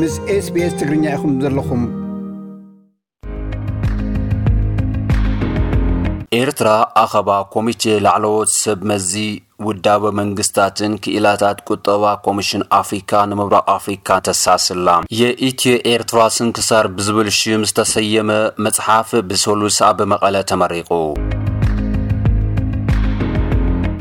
ምስ ኤስቤስ ትግርኛ ኢኹም ዘለኹም። ኤርትራ ኣኸባ ኮሚቴ ላዕለዎት ሰብ መዚ ውዳበ መንግስታትን ክኢላታት ቁጠባ ኮሚሽን ኣፍሪካ ንምብራቕ ኣፍሪካ ተሳስላ የኢትዮ ኤርትራ ስንክሳር ብዝብል ሽም ዝተሰየመ መጽሓፍ ብሰሉስ ኣብ መቐለ ተመሪቑ ኣረጋገጹ።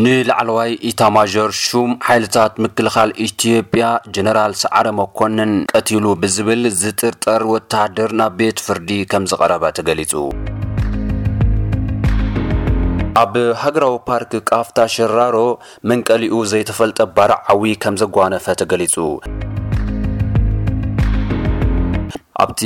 ንላዕለዋይ ኢታማዦር ሹም ሓይልታት ምክልኻል ኢትዮጵያ ጀነራል ሰዓረ መኮንን ቀቲሉ ብዝብል ዝጥርጠር ወተሃደር ናብ ቤት ፍርዲ ከም ዝቐረበ ተገሊጹ። ኣብ ሃገራዊ ፓርክ ቃፍታ ሸራሮ መንቀሊኡ ዘይተፈልጠ ባርዕ ዓዊ ከም ዘጓነፈ ተገሊጹ። ኣብቲ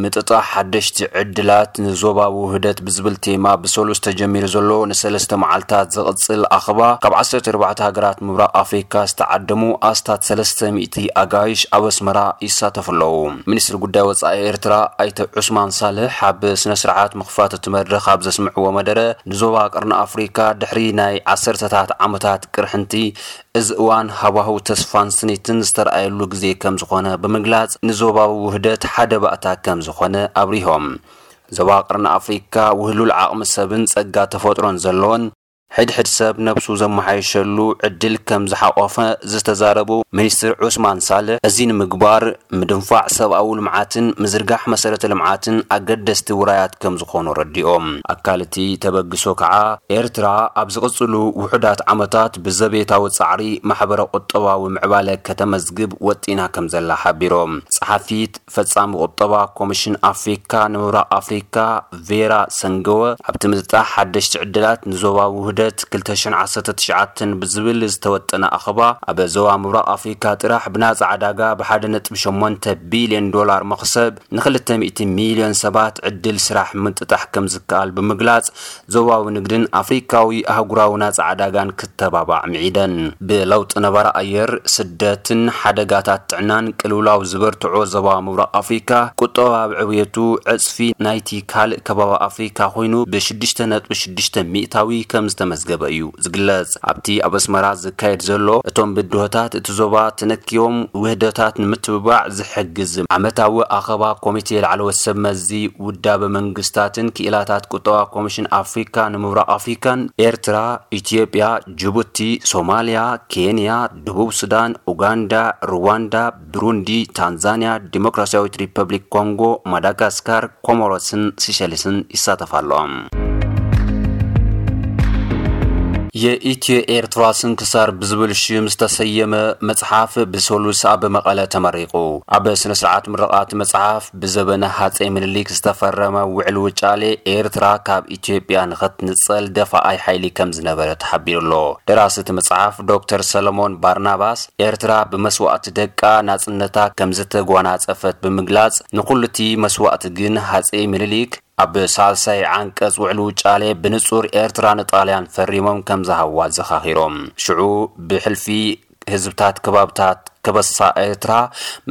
ምጥጣሕ ሓደሽቲ ዕድላት ንዞባዊ ውህደት ብዝብል ቴማ ብሰሉስ ተጀሚሩ ዘሎ ንሰለስተ መዓልታት ዝቕጽል ኣኸባ ካብ ዓሰርተ ኣርባዕተ ሃገራት ምብራቕ ኣፍሪካ ዝተዓደሙ ኣስታት ሰለስተ ሚእቲ ኣጋይሽ ኣብ ኣስመራ ይሳተፉ ኣለዉ። ሚኒስትሪ ጉዳይ ወጻኢ ኤርትራ ኣይተ ዑስማን ሳልሕ ኣብ ስነ ስርዓት ምኽፋት እቲ መድረኽ ኣብ ዘስምዕዎ መደረ ንዞባ ቀርኒ ኣፍሪካ ድሕሪ ናይ ዓሰርተታት ዓመታት ቅርሕንቲ እዚ እዋን ሃዋህው ተስፋን ስኒትን ዝተርኣየሉ ግዜ ከምዝኾነ ብምግላፅ ንዞባዊ ውህደት ሓደ ባእታ ከምዝኾነ ኣብሪሆም። ዞባ ቀርኒ ኣፍሪካ ውህሉል ዓቕሚ ሰብን ፀጋ ተፈጥሮን ዘለዎን ሕድ ሕድ ሰብ ነብሱ ዘመሓይሸሉ ዕድል ከምዝሓቖፈ ዝተዛረቡ ሚኒስትር ዑስማን ሳልሕ እዚ ንምግባር ምድንፋዕ ሰብኣዊ ልምዓትን ምዝርጋሕ መሰረተ ልምዓትን ኣገደስቲ ውራያት ከምዝኾኑ ኣረዲኦም። ኣካል እቲ ተበግሶ ከዓ ኤርትራ ኣብ ዝቕፅሉ ውሑዳት ዓመታት ብዘቤታዊ ፃዕሪ ማሕበረ ቁጠባዊ ምዕባለ ከተመዝግብ ወጢና ከምዘላ ሓቢሮም። ፀሓፊት ፈፃሚ ቁጠባ ኮሚሽን ኣፍሪካ ንምብራቕ ኣፍሪካ ቬራ ሰንገወ፣ ኣብቲ ምጥጣሕ ሓደሽቲ ዕድላት ንዞባዊ ውህደት ክልተ ሽሕን ዓሰርተ ትሽዓተን ብዝብል ዝተወጠነ ኣኸባ፣ ኣብ ዞባ ምብራቕ ኣፍሪካ ጥራሕ ብናፃ ዕዳጋ ብ ሓደ ነጥቢ ሸሞንተ ቢልየን ዶላር መኽሰብ ንክልተ ሚእቲ ሚልዮን ሰባት ዕድል ስራሕ ምጥጣሕ ከምዝከኣል ብምግላፅ ዞባዊ ንግድን ኣፍሪካዊ ኣህጉራዊ ናፃ ዕዳጋን ክተባባዕ ምዒደን። ብለውጢ ነባሪ ኣየር፣ ስደትን ሓደጋታት ጥዕናን ቅልውላው ዝበርትዖ ዞባ ምብራቕ ኣፍሪካ፣ ቁጠባዊ ዕብየቱ ዕፅፊ ናይቲ ካልእ ከባቢ ኣፍሪካ ኮይኑ ብ ሽዱሽተ ነጥቢ ሽዱሽተ ሚእታዊ ከምዝተመዝገበ እዩ ዝግለፅ። ኣብቲ ኣብ ኣስመራ ዝካየድ ዘሎ እቶም ብድሆታት እቲ ዞባ ተነኪዮም ውህደታት ንምትብባዕ ዝሕግዝ ዓመታዊ ኣኸባ ኮሚቴ ላዕለዎት ሰብ መዚ ውዳበ መንግስታትን ክኢላታት ቁጠባ ኮሚሽን ኣፍሪካ ንምብራቕ ኣፍሪካን ኤርትራ፣ ኢትዮጵያ፣ ጅቡቲ፣ ሶማልያ፣ ኬንያ፣ ደቡብ ሱዳን፣ ኡጋንዳ፣ ሩዋንዳ፣ ብሩንዲ፣ ታንዛንያ፣ ዲሞክራስያዊት ሪፐብሊክ ኮንጎ፣ ማዳጋስካር፣ ኮሞሮስን ሲሸልስን ይሳተፋሉ። የኢትዮ ኤርትራ ስንክሳር ብዝብል ሽም ዝተሰየመ መጽሓፍ ብሰሉስ ኣብ መቐለ ተመሪቑ። ኣብ ስነ ስርዓት ምረቓ እቲ መጽሓፍ፣ ብዘበነ ሃፀይ ምኒልክ ዝተፈረመ ውዕል ውጫሌ ኤርትራ ካብ ኢትዮጵያ ንኽትንፀል ደፋኣይ ሓይሊ ከም ዝነበረ ተሓቢሩ ኣሎ። ደራሲ እቲ መፅሓፍ ዶክተር ሰለሞን ባርናባስ ኤርትራ ብመስዋእቲ ደቃ ናፅነታ ከም ዝተጓናፀፈት ብምግላፅ ንኹሉ እቲ መስዋእቲ ግን ሃፀይ ምኒልክ ኣብ ሳልሳይ ዓንቀፅ ውዕል ውጫሌ ብንፁር ኤርትራ ንጣልያን ፈሪሞም ከም ዝሃብዋ ኣዘኻኺሮም ሽዑ ብሕልፊ ህዝብታት ከባብታት ከበሳ ኤርትራ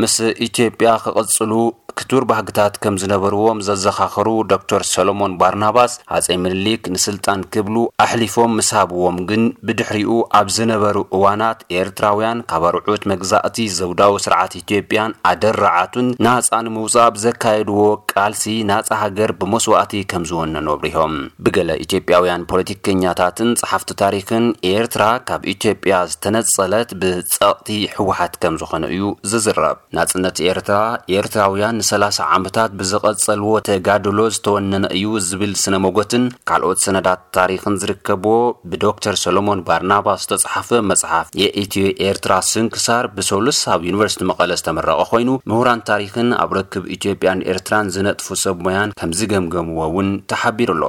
ምስ ኢትዮጵያ ክቕጽሉ ክቱር ባህግታት ከም ዝነበርዎም ዘዘኻኸሩ ዶክተር ሰሎሞን ባርናባስ፣ ሃጸይ ምኒልክ ንስልጣን ክብሉ ኣሕሊፎም ምስ ሃብዎም ግን ብድሕሪኡ ኣብ ዝነበሩ እዋናት ኤርትራውያን ካብ ኣርዑት መግዛእቲ ዘውዳዊ ስርዓት ኢትዮጵያን ኣደራዓቱን ናጻ ንምውጻእ ብዘካየድዎ ቃልሲ ናጻ ሃገር ብመስዋእቲ ከም ዝወነኑ ኣብሪሆም። ብገለ ኢትዮጵያውያን ፖለቲከኛታትን ጸሓፍቲ ታሪኽን ኤርትራ ካብ ኢትዮጵያ ዝተነጸለት ብጸቕጢ ህወሓት ከም ዝኾነ እዩ ዝዝረብ። ናጽነት ኤርትራ፣ ኤርትራውያን ንሰላሳ ዓመታት ብዝቐጸልዎ ተጋድሎ ዝተወነነ እዩ ዝብል ስነ-ሞጎትን ካልኦት ሰነዳት ታሪኽን ዝርከብዎ፣ ብዶክተር ሰሎሞን ባርናባስ ዝተጽሓፈ መጽሓፍ የኢትዮ ኤርትራ ስንክሳር ብሰሉስ ኣብ ዩኒቨርሲቲ መቐለ ዝተመረቐ ኮይኑ ምሁራን ታሪኽን ኣብ ርክብ ኢትዮጵያን ኤርትራን ዝነጥፉ ሰብ ሞያን ከምዝገምገምዎ እውን ተሓቢሩ ኣሎ።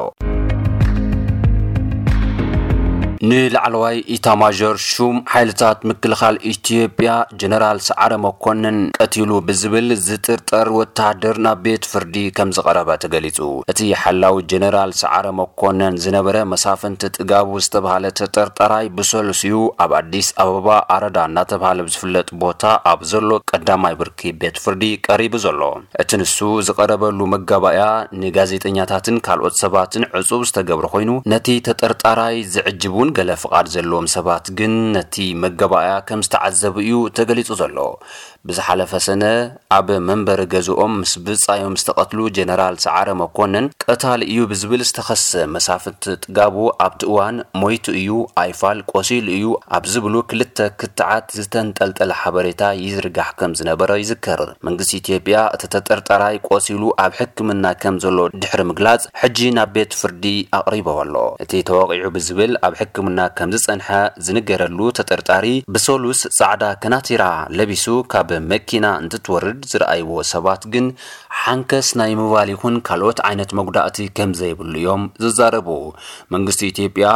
ንላዕለዋይ ኢታማዦር ሹም ሓይልታት ምክልኻል ኢትዮጵያ ጀነራል ሰዓረ መኮንን ቀቲሉ ብዝብል ዝጥርጠር ወተሃደር ናብ ቤት ፍርዲ ከምዝቐረበ ተገሊፁ። እቲ ሓላዊ ጀነራል ሰዓረ መኮነን ዝነበረ መሳፍንቲ ጥጋቡ ዝተብሃለ ተጠርጣራይ ብሰሉስ'ዩ ኣብ ኣዲስ ኣበባ ኣረዳ እናተብሃለ ብዝፍለጥ ቦታ ኣብ ዘሎ ቀዳማይ ብርኪ ቤት ፍርዲ ቀሪቡ ዘሎ። እቲ ንሱ ዝቐረበሉ መጋባእያ ንጋዜጠኛታትን ካልኦት ሰባትን ዕፁብ ዝተገብረ ኮይኑ ነቲ ተጠርጣራይ ዝዕጅቡን ገለ ፍቓድ ዘለዎም ሰባት ግን ነቲ መገባእያ ከም ዝተዓዘቡ እዩ ተገሊጹ ዘሎ። ብዝሓለፈ ሰነ ኣብ መንበሪ ገዝኦም ምስ ብጻዮም ዝተቐትሉ ጀነራል ሰዓረ መኮነን ቀታሊ እዩ ብዝብል ዝተኸሰ መሳፍንቲ ጥጋቡ ኣብቲ እዋን ሞይቱ እዩ ኣይፋል ቆሲሉ እዩ ኣብ ዝብሉ ክልተ ክትዓት ዝተንጠልጠለ ሓበሬታ ይዝርጋሕ ከም ዝነበረ ይዝከር። መንግስቲ ኢትዮጵያ እቲ ተጠርጣራይ ቆሲሉ ኣብ ሕክምና ከም ዘሎ ድሕሪ ምግላጽ፣ ሕጂ ናብ ቤት ፍርዲ ኣቕሪበኦ ኣሎ። እቲ ተወቒዑ ብዝብል ኣብ ሕክምና ከም ዝጸንሐ ዝንገረሉ ተጠርጣሪ፣ ብሰሉስ ጻዕዳ ከናቲራ ለቢሱ ካብ መኪና እንትትወርድ ዝረኣይዎ ሰባት ግን ሓንከስ ናይ ምባል ይኹን ካልኦት ዓይነት መጉዳእቲ ከም ዘይብሉ እዮም ዝዛረቡ። መንግስቲ ኢትዮጵያ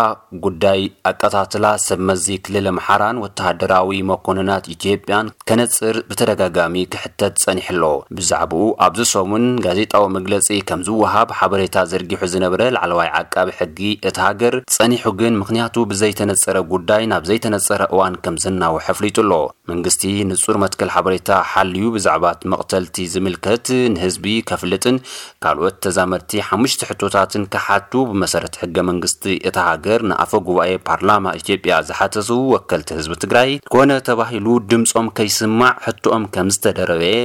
ጉዳይ ኣቀታትላ ሰብመዚ ክልል ኣምሓራን ወተሃደራዊ መኮንናት ኢትዮጵያን ከነጽር ብተደጋጋሚ ክሕተት ጸኒሑ ኣሎ። ብዛዕብኡ ኣብዚ ሰሙን ጋዜጣዊ መግለጺ ከም ዝወሃብ ሓበሬታ ዘርጊሑ ዝነበረ ላዕለዋይ ዓቃቢ ሕጊ እታ ሃገር፣ ጸኒሑ ግን ምኽንያቱ ብዘይተነጸረ ጉዳይ ናብ ዘይተነጸረ እዋን ከም ዘናውሕ ኣፍሊጡ ኣሎ። መንግስቲ ንጹር መትከል ሓበሬታ ሓልዩ ብዛዕባት መቕተልቲ ዝምልከት ንህዝቢ ከፍልጥን ካልኦት ተዛመድቲ ሓሙሽተ ሕቶታትን ክሓቱ ብመሰረት ሕገ መንግስቲ እታ ሃገር ንኣፈ ጉባኤ ፓርላማ ኢትዮጵያ ዝሓተቱ ወከልቲ ህዝቢ ትግራይ ኮነ ተባሂሉ ድምፆም ከይስማዕ ሕቶኦም ከምዝተደረበየ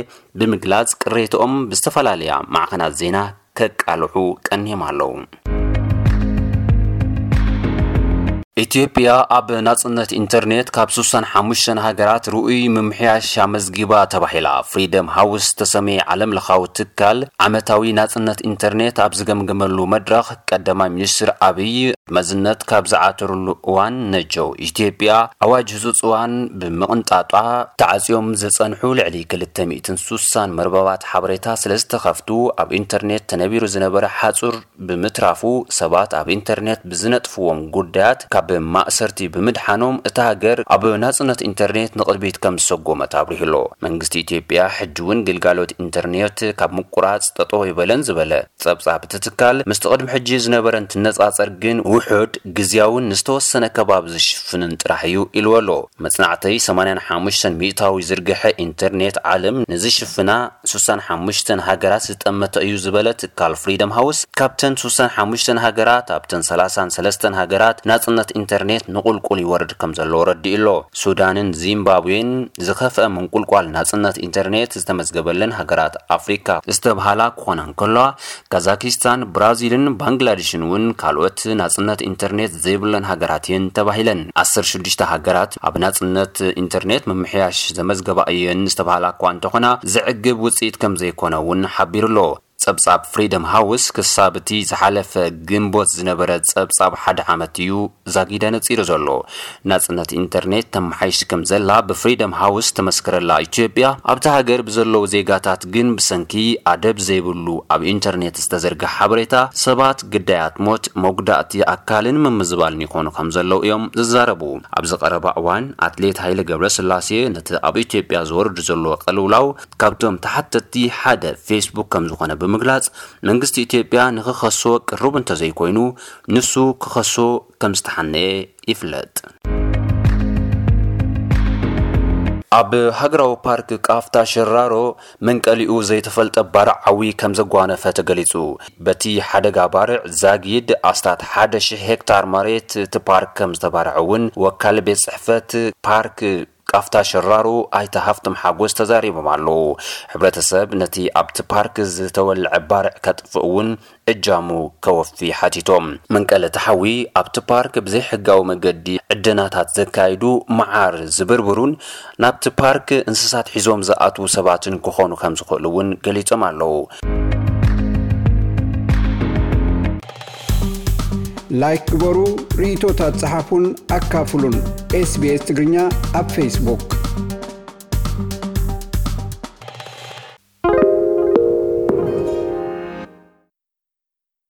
ብምግላፅ ቅሬተኦም ብዝተፈላለያ ማዕኸናት ዜና ከቃልሑ ቀኒዮም ኣለው። ኢትዮጵያ ኣብ ናጽነት ኢንተርኔት ካብ 65 ሃገራት ርኡይ ምምሕያሽ ኣመዝጊባ ተባሂላ ፍሪደም ሃውስ ዝተሰምየ ዓለም ለኻዊ ትካል ዓመታዊ ናጽነት ኢንተርኔት ኣብ ዝገምገመሉ መድረኽ ቀዳማይ ሚኒስትር ኣብይ መዝነት ካብ ዝዓተርሉ እዋን ነጀው ኢትዮጵያ ኣዋጅ ብዙጽዋን ብምቕንጣጧ ተዓጽዮም ዝጸንሑ ልዕሊ ክልተ ሚእትን ሱሳን መርበባት ሓበሬታ ስለዝተኸፍቱ ኣብ ኢንተርኔት ተነቢሩ ዝነበረ ሓጹር ብምትራፉ ሰባት ኣብ ኢንተርኔት ብዝነጥፍዎም ጉዳያት ካብ ማእሰርቲ ብምድሓኖም እታ ሃገር ኣብ ናጽነት ኢንተርኔት ንቕድሚት ከምዝሰጎመት ኣብሪሁ'ሎ። መንግስቲ ኢትዮጵያ ሕጂ'ውን ግልጋሎት ኢንተርኔት ካብ ምቁራጽ ጠጠው ኣይበለን ዝበለ ጸብጻብ እቲ ትካል፣ ምስቲ ቅድሚ ሕጂ ዝነበረ እንትነጻጸር ግን ውሑድ፣ ግዝያውን ንዝተወሰነ ከባቢ ዝሽፍንን ጥራሕ እዩ ኢልዎ ኣሎ። መጽናዕተይ ሰማንያን ሓሙሽተን ሚእታዊ ዝርግሐ ኢንተርኔት ዓለም ንዝሽፍና ሱሳን ሓሙሽተን ሃገራት ዝጠመተ እዩ ዝበለ ትካል ፍሪደም ሃውስ፣ ካብተን ሱሳን ሓሙሽተን ሃገራት ኣብተን ሰላሳን ሰለስተን ሃገራት ናጽነት ኢንተርኔት ንቑልቁል ይወርድ ከምዘሎ ኣረዲኡ ኣሎ። ሱዳንን ዚምባብዌን ዝኸፍኣ ምንቁልቋል ናጽነት ኢንተርኔት ዝተመዝገበለን ሃገራት ኣፍሪካ ዝተብሃላ ክኾና እንከለዋ፣ ካዛኪስታን፣ ብራዚልን ባንግላድሽን እውን ካልኦት ናጽነት ኢንተርኔት ዘይብለን ሃገራት እየን ተባሂለን። ዓሰርተ ሽዱሽተ ሃገራት ኣብ ናጽነት ኢንተርኔት ምምሕያሽ ዘመዝገባ እየን ዝተባህላ እኳ እንተኾና፣ ዘዕግብ ውጽኢት ከምዘይኮነ እውን ሓቢሩ ኣሎ። ጸብጻብ ፍሪደም ሃውስ ክሳብ እቲ ዝሓለፈ ግንቦት ዝነበረ ጸብጻብ ሓደ ዓመት እዩ ዛጊድ ኣነጺሩ ዘሎ። ናጽነት ኢንተርኔት ተመሓይሽ ከም ዘላ ብፍሪደም ሃውስ ዝተመስከረላ ኢትዮጵያ፣ ኣብታ ሃገር ብዘለዉ ዜጋታት ግን ብሰንኪ ኣደብ ዘይብሉ ኣብ ኢንተርኔት ዝተዘርግሐ ሓበሬታ፣ ሰባት ግዳያት ሞት፣ መጉዳእቲ ኣካልን ምምዝባልን ይኾኑ ከም ዘለዉ እዮም ዝዛረቡ። ኣብዚ ቀረባ እዋን ኣትሌት ሃይለ ገብረስላሴ ነቲ ኣብ ኢትዮጵያ ዝወርድ ዘሎ ቅልውላው ካብቶም ተሓተትቲ ሓደ ፌስቡክ ከም ዝኾነ ብምግላጽ መንግስቲ ኢትዮጵያ ንኽኸሶ ቅሩብ እንተዘይኮይኑ ንሱ ክኸሶ ከም ዝተሓነየ ይፍለጥ። ኣብ ሃገራዊ ፓርክ ቃፍታ ሽራሮ መንቀሊኡ ዘይተፈልጠ ባርዕ ዓዊ ከም ዘጓነፈ ተገሊጹ። በቲ ሓደጋ ባርዕ ዛጊድ ኣስታት ሓደ ሽሕ ሄክታር መሬት እቲ ፓርክ ከም ዝተባርዐ'ውን ወካሊ ቤት ጽሕፈት ፓርክ ቃፍታ ሽራሮ ኣይተ ሃፍቶም ሓጎስ ተዛሪቦም ኣለው። ሕብረተሰብ ነቲ ኣብቲ ፓርክ ዝተወልዐ ባርዕ ከጥፍእ እውን እጃሙ ከወፊ ሓቲቶም። መንቀለቲ ሓዊ ኣብቲ ፓርክ ብዘይሕጋዊ መገዲ ዕደናታት ዘካይዱ፣ መዓር ዝብርብሩን ናብቲ ፓርክ እንስሳት ሒዞም ዝኣትዉ ሰባትን ክኾኑ ከምዝኽእሉ እውን ገሊፆም ኣለው። ላይክ ግበሩ፣ ርኢይቶታት ጽሓፉን ኣካፍሉን። SBS ትግርኛ ኣብ ፌስቡክ